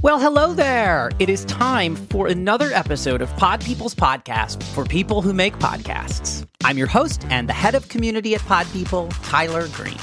Well, hello there. It is time for another episode of Pod People's podcast for people who make podcasts. I'm your host and the head of community at Pod People, Tyler Green.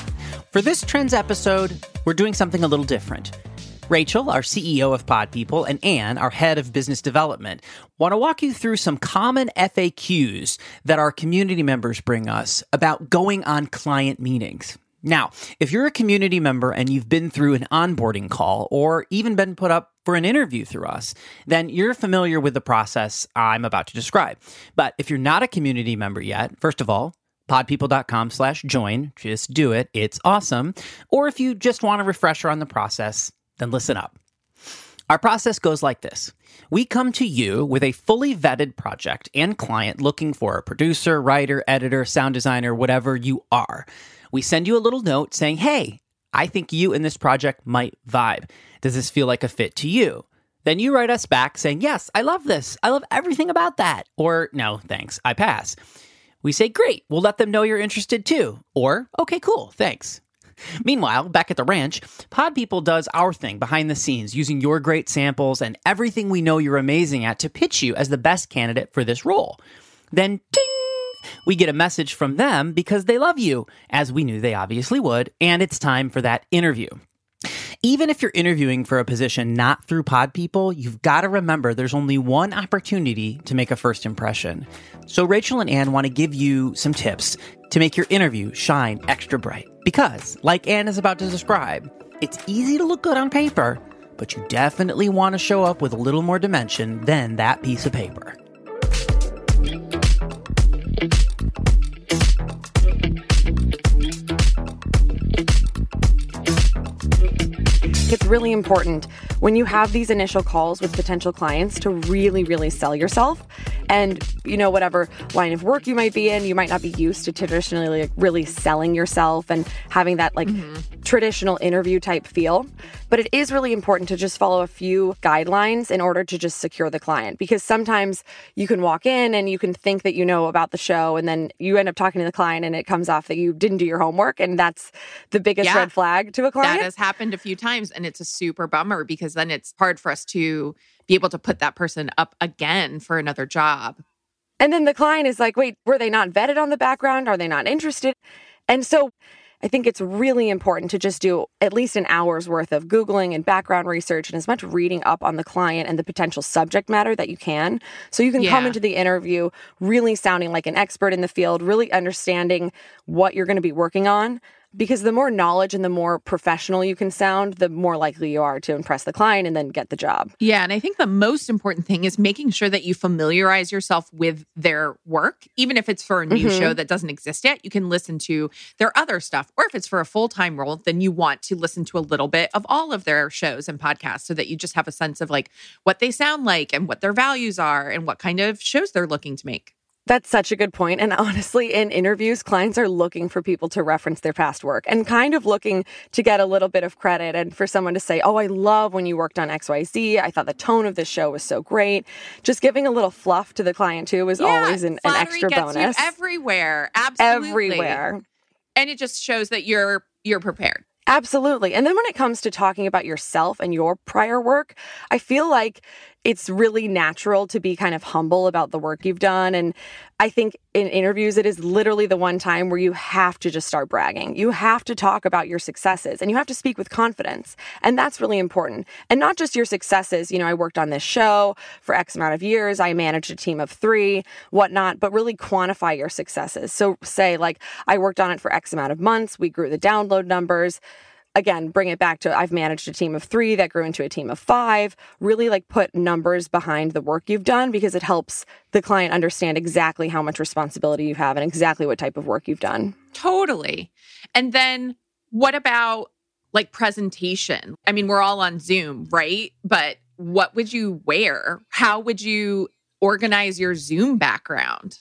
For this Trends episode, we're doing something a little different. Rachel, our CEO of Pod People, and Anne, our head of business development, want to walk you through some common FAQs that our community members bring us about going on client meetings. Now, if you're a community member and you've been through an onboarding call or even been put up for an interview through us, then you're familiar with the process I'm about to describe. But if you're not a community member yet, first of all, podpeople.com slash join, just do it. It's awesome. Or if you just want a refresher on the process, then listen up. Our process goes like this. We come to you with a fully vetted project and client looking for a producer, writer, editor, sound designer, whatever you are. We send you a little note saying, hey, I think you and this project might vibe. Does this feel like a fit to you? Then you write us back saying, yes, I love this. I love everything about that. Or, no, thanks, I pass. We say, great, we'll let them know you're interested too. Or, okay, cool, thanks. Meanwhile, back at the ranch, Pod People does our thing behind the scenes using your great samples and everything we know you're amazing at to pitch you as the best candidate for this role. Then, ding! we get a message from them because they love you, as we knew they obviously would, and it's time for that interview. Even if you're interviewing for a position not through Pod People, you've got to remember there's only one opportunity to make a first impression. So Rachel and Anne want to give you some tips to make your interview shine extra bright. Because, like Anne is about to describe, it's easy to look good on paper, but you definitely want to show up with a little more dimension than that piece of paper. It's really important when you have these initial calls with potential clients to really, really sell yourself. And, you know, whatever line of work you might be in, you might not be used to traditionally like, really selling yourself and having that like mm-hmm. Traditional interview type feel. But it is really important to just follow a few guidelines in order to just secure the client because sometimes you can walk in and you can think that you know about the show and then you end up talking to the client and it comes off that you didn't do your homework. And that's the biggest yeah, red flag to a client. That has happened a few times and it's a super bummer because then it's hard for us to be able to put that person up again for another job. And then the client is like, wait, were they not vetted on the background? Are they not interested? And so I think it's really important to just do at least an hour's worth of Googling and background research and as much reading up on the client and the potential subject matter that you can. So you can yeah. come into the interview really sounding like an expert in the field, really understanding what you're going to be working on because the more knowledge and the more professional you can sound, the more likely you are to impress the client and then get the job. Yeah. And I think the most important thing is making sure that you familiarize yourself with their work. Even if it's for a new mm-hmm. show that doesn't exist yet, you can listen to their other stuff. Or if it's for a full time role, then you want to listen to a little bit of all of their shows and podcasts so that you just have a sense of like what they sound like and what their values are and what kind of shows they're looking to make. That's such a good point. And honestly, in interviews, clients are looking for people to reference their past work and kind of looking to get a little bit of credit and for someone to say, Oh, I love when you worked on XYZ. I thought the tone of this show was so great. Just giving a little fluff to the client too is yeah, always an, an extra bonus. everywhere. Absolutely. Everywhere. And it just shows that you're you're prepared. Absolutely. And then when it comes to talking about yourself and your prior work, I feel like it's really natural to be kind of humble about the work you've done. And I think in interviews, it is literally the one time where you have to just start bragging. You have to talk about your successes and you have to speak with confidence. And that's really important. And not just your successes. You know, I worked on this show for X amount of years, I managed a team of three, whatnot, but really quantify your successes. So say, like, I worked on it for X amount of months, we grew the download numbers again, bring it back to I've managed a team of three that grew into a team of five. Really like put numbers behind the work you've done because it helps the client understand exactly how much responsibility you have and exactly what type of work you've done. Totally. And then what about like presentation? I mean, we're all on Zoom, right? But what would you wear? How would you organize your Zoom background?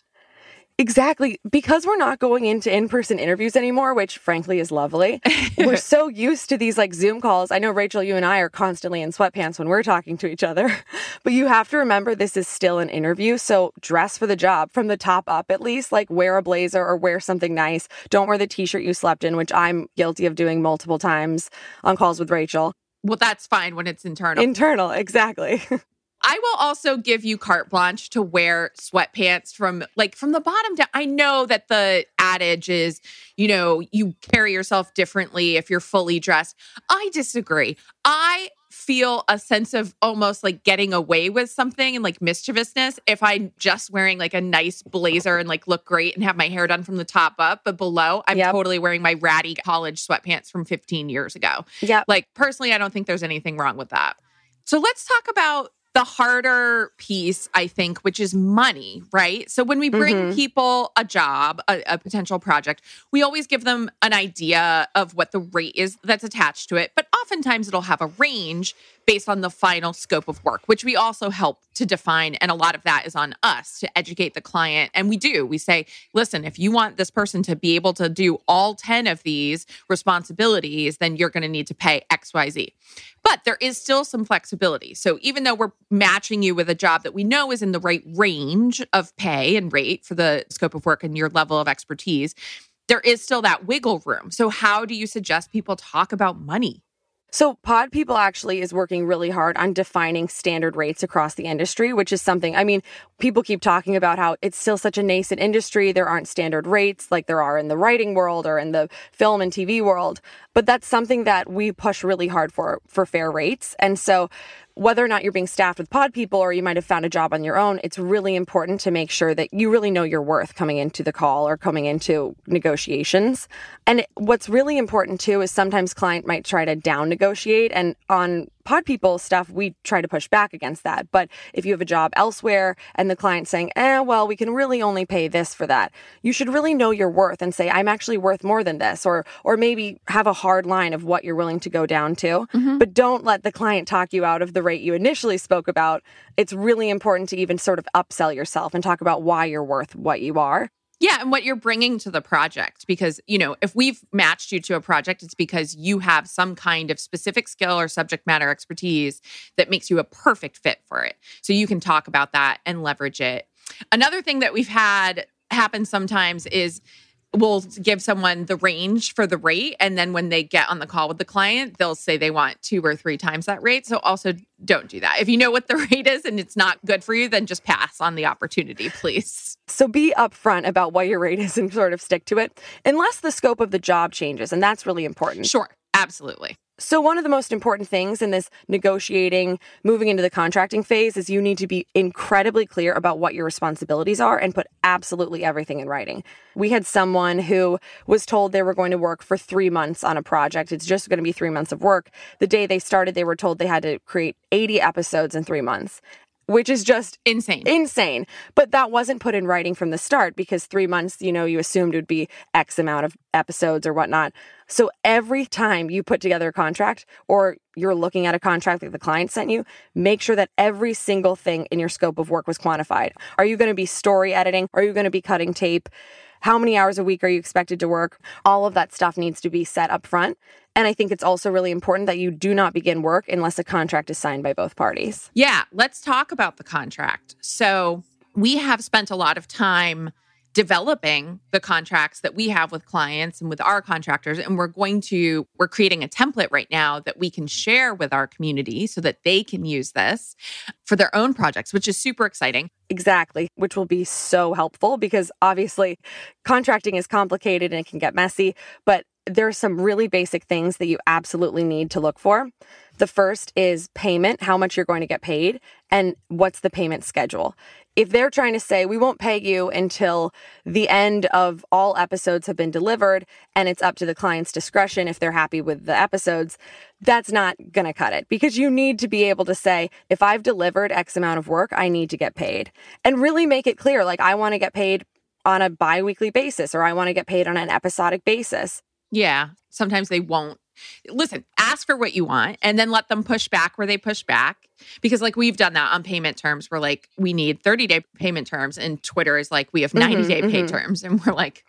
Exactly. Because we're not going into in person interviews anymore, which frankly is lovely. we're so used to these like Zoom calls. I know, Rachel, you and I are constantly in sweatpants when we're talking to each other, but you have to remember this is still an interview. So dress for the job from the top up, at least like wear a blazer or wear something nice. Don't wear the t shirt you slept in, which I'm guilty of doing multiple times on calls with Rachel Well, that's fine when it's internal. Internal, exactly. I will also give you carte blanche to wear sweatpants from like from the bottom down. I know that the adage is, you know, you carry yourself differently if you're fully dressed. I disagree. I feel a sense of almost like getting away with something and like mischievousness if I'm just wearing like a nice blazer and like look great and have my hair done from the top up, but below I'm Yep. totally wearing my ratty college sweatpants from 15 years ago. Yeah. Like personally, I don't think there's anything wrong with that. So let's talk about the harder piece, I think, which is money, right? So when we bring Mhm. people a job, a, a potential project, we always give them an idea of what the rate is that's attached to it. But oftentimes it'll have a range based on the final scope of work, which we also help to define. And a lot of that is on us to educate the client. And we do. We say, listen, if you want this person to be able to do all 10 of these responsibilities, then you're going to need to pay XYZ. But there is still some flexibility. So even though we're matching you with a job that we know is in the right range of pay and rate for the scope of work and your level of expertise, there is still that wiggle room. So, how do you suggest people talk about money? So, Pod People actually is working really hard on defining standard rates across the industry, which is something, I mean, people keep talking about how it's still such a nascent industry. There aren't standard rates like there are in the writing world or in the film and TV world. But that's something that we push really hard for, for fair rates. And so, whether or not you're being staffed with pod people or you might have found a job on your own, it's really important to make sure that you really know your worth coming into the call or coming into negotiations. And what's really important too is sometimes client might try to down negotiate and on pod people stuff we try to push back against that. But if you have a job elsewhere and the client's saying eh well we can really only pay this for that you should really know your worth and say i'm actually worth more than this or or maybe have a hard line of what you're willing to go down to. But don't let the client talk you out of the rate you initially spoke about. It's really important to even sort of upsell yourself and talk about why you're worth what you are Yeah, and what you're bringing to the project. Because, you know, if we've matched you to a project, it's because you have some kind of specific skill or subject matter expertise that makes you a perfect fit for it. So you can talk about that and leverage it. Another thing that we've had happen sometimes is we'll give someone the range for the rate. And then when they get on the call with the client, they'll say they want two or three times that rate. So also don't do that. If you know what the rate is and it's not good for you, then just pass on the opportunity, please. So be upfront about what your rate is and sort of stick to it, unless the scope of the job changes. And that's really important. Sure, absolutely. So, one of the most important things in this negotiating, moving into the contracting phase is you need to be incredibly clear about what your responsibilities are and put absolutely everything in writing. We had someone who was told they were going to work for three months on a project. It's just going to be three months of work. The day they started, they were told they had to create 80 episodes in three months. Which is just Insane. insane. But that wasn't put in writing from the start because three months, you know, you assumed it would be X amount of episodes or whatnot. So every time you put together a contract or you're looking at a contract that the client sent you, make sure that every single thing in your scope of work was quantified. Are you going to be story editing? Are you going to be cutting tape? How many hours a week are you expected to work? All of that stuff needs to be set up front. And I think it's also really important that you do not begin work unless a contract is signed by both parties. Yeah, let's talk about the contract. So, we have spent a lot of time developing the contracts that we have with clients and with our contractors and we're going to we're creating a template right now that we can share with our community so that they can use this for their own projects which is super exciting Exactly, which will be so helpful because obviously contracting is complicated and it can get messy, but there are some really basic things that you absolutely need to look for. The first is payment, how much you're going to get paid, and what's the payment schedule. If they're trying to say, we won't pay you until the end of all episodes have been delivered and it's up to the client's discretion if they're happy with the episodes, that's not going to cut it because you need to be able to say, if I've delivered X amount of work, I need to get paid and really make it clear. Like, I want to get paid on a biweekly basis or I want to get paid on an episodic basis. yeah sometimes they won't listen ask for what you want and then let them push back where they push back because like we've done that on payment terms we're like we need 30 day payment terms and twitter is like we have 90 day pay mhm. terms and we're like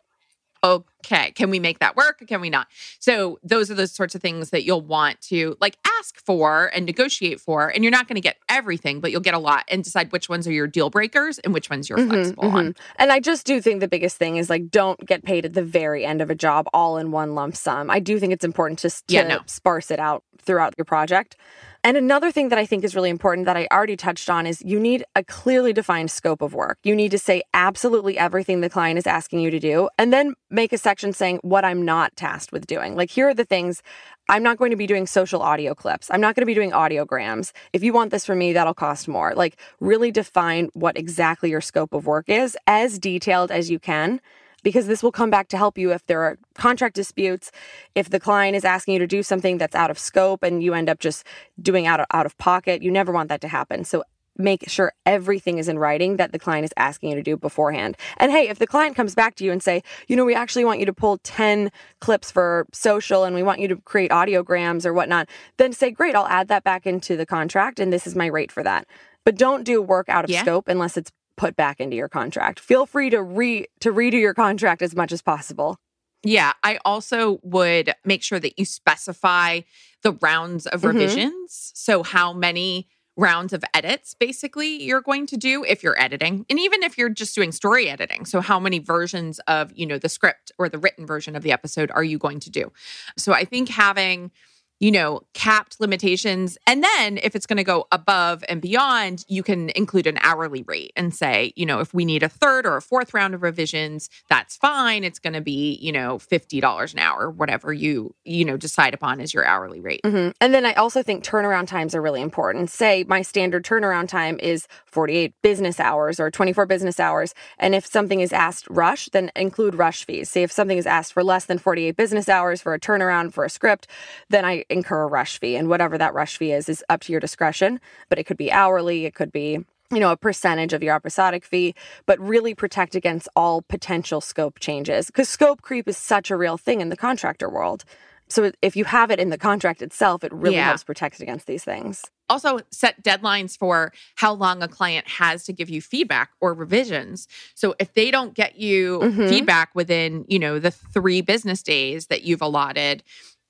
okay, can we make that work or can we not? So those are the sorts of things that you'll want to like ask for and negotiate for. And you're not going to get everything, but you'll get a lot and decide which ones are your deal breakers and which ones you're mm-hmm, flexible mm-hmm. on. And I just do think the biggest thing is like don't get paid at the very end of a job all in one lump sum. I do think it's important to, to yeah, no. sparse it out throughout your project. And another thing that I think is really important that I already touched on is you need a clearly defined scope of work. You need to say absolutely everything the client is asking you to do, and then make a section saying what I'm not tasked with doing. Like, here are the things I'm not going to be doing social audio clips. I'm not going to be doing audiograms. If you want this from me, that'll cost more. Like, really define what exactly your scope of work is as detailed as you can because this will come back to help you if there are contract disputes, if the client is asking you to do something that's out of scope and you end up just doing out of, out of pocket. You never want that to happen. So make sure everything is in writing that the client is asking you to do beforehand. And hey, if the client comes back to you and say, you know, we actually want you to pull 10 clips for social and we want you to create audiograms or whatnot, then say, great, I'll add that back into the contract and this is my rate for that. But don't do work out of yeah. scope unless it's put back into your contract. Feel free to re to redo your contract as much as possible. Yeah, I also would make sure that you specify the rounds of mm-hmm. revisions. So how many rounds of edits basically you're going to do if you're editing and even if you're just doing story editing so how many versions of you know the script or the written version of the episode are you going to do so i think having you know, capped limitations. And then if it's going to go above and beyond, you can include an hourly rate and say, you know, if we need a third or a fourth round of revisions, that's fine. It's going to be, you know, $50 an hour, whatever you, you know, decide upon as your hourly rate. Mm-hmm. And then I also think turnaround times are really important. Say my standard turnaround time is 48 business hours or 24 business hours. And if something is asked rush, then include rush fees. Say if something is asked for less than 48 business hours for a turnaround for a script, then I incur a rush fee. And whatever that rush fee is, is up to your discretion. But it could be hourly, it could be you know, a percentage of your episodic fee, but really protect against all potential scope changes because scope creep is such a real thing in the contractor world. So if you have it in the contract itself, it really yeah. helps protect against these things. Also, set deadlines for how long a client has to give you feedback or revisions. So if they don't get you mm-hmm. feedback within, you know, the 3 business days that you've allotted,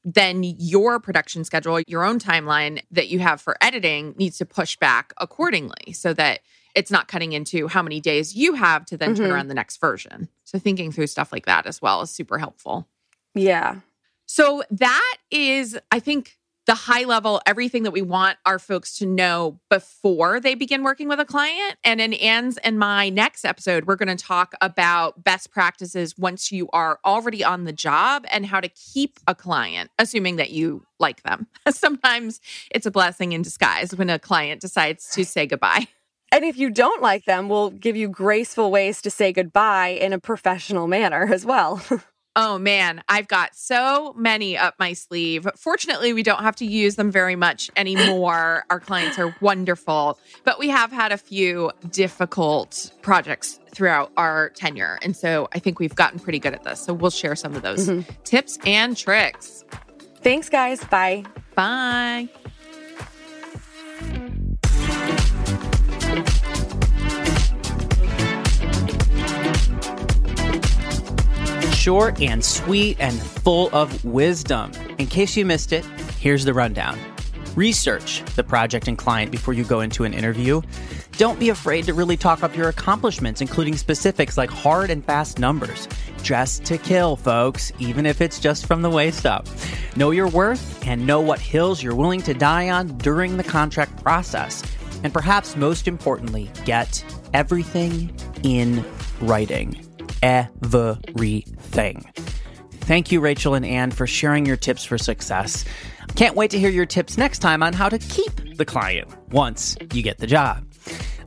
then your production schedule, your own timeline that you have for editing needs to push back accordingly so that it's not cutting into how many days you have to then mm-hmm. turn around the next version. So thinking through stuff like that as well is super helpful. Yeah. So that is, I think, the high level, everything that we want our folks to know before they begin working with a client. And in Anne's and my next episode, we're going to talk about best practices once you are already on the job and how to keep a client, assuming that you like them. Sometimes it's a blessing in disguise when a client decides to say goodbye. And if you don't like them, we'll give you graceful ways to say goodbye in a professional manner as well. Oh man, I've got so many up my sleeve. Fortunately, we don't have to use them very much anymore. Our clients are wonderful, but we have had a few difficult projects throughout our tenure. And so I think we've gotten pretty good at this. So we'll share some of those mm-hmm. tips and tricks. Thanks, guys. Bye. Bye. Short and sweet and full of wisdom. In case you missed it, here's the rundown. Research the project and client before you go into an interview. Don't be afraid to really talk up your accomplishments, including specifics like hard and fast numbers. Dress to kill, folks, even if it's just from the waist up. Know your worth and know what hills you're willing to die on during the contract process. And perhaps most importantly, get everything in writing everything. Thank you, Rachel and Anne, for sharing your tips for success. Can't wait to hear your tips next time on how to keep the client once you get the job.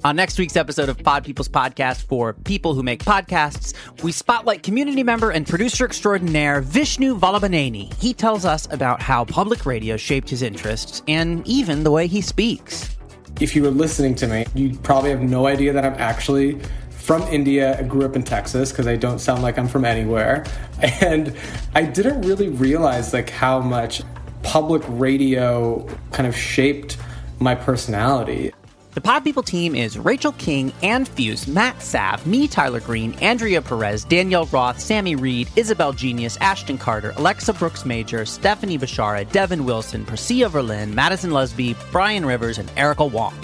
On next week's episode of Pod People's Podcast for people who make podcasts, we spotlight community member and producer extraordinaire Vishnu Vallabhaneni. He tells us about how public radio shaped his interests and even the way he speaks. If you were listening to me, you probably have no idea that I'm actually from India. I grew up in Texas because I don't sound like I'm from anywhere. And I didn't really realize like how much public radio kind of shaped my personality. The Pod People team is Rachel King, Ann Fuse, Matt Sav, me, Tyler Green, Andrea Perez, Danielle Roth, Sammy Reed, Isabel Genius, Ashton Carter, Alexa Brooks Major, Stephanie Bashara, Devin Wilson, Priscilla Verlin, Madison Lusby, Brian Rivers, and Erica Wong.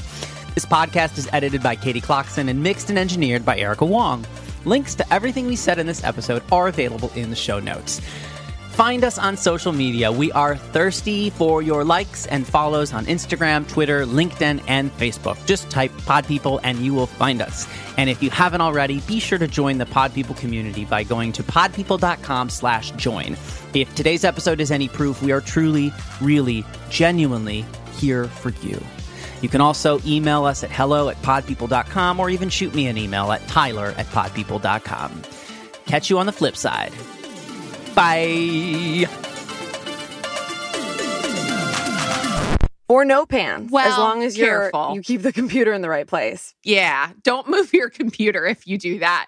This podcast is edited by Katie Clockson and mixed and engineered by Erica Wong. Links to everything we said in this episode are available in the show notes. Find us on social media. We are thirsty for your likes and follows on Instagram, Twitter, LinkedIn, and Facebook. Just type Pod People and you will find us. And if you haven't already, be sure to join the Pod People community by going to podpeople.com slash join. If today's episode is any proof, we are truly, really, genuinely here for you. You can also email us at hello at podpeople.com or even shoot me an email at tyler at podpeople.com. Catch you on the flip side. Bye. Or no pants. as long as you're careful. you keep the computer in the right place. Yeah. Don't move your computer if you do that.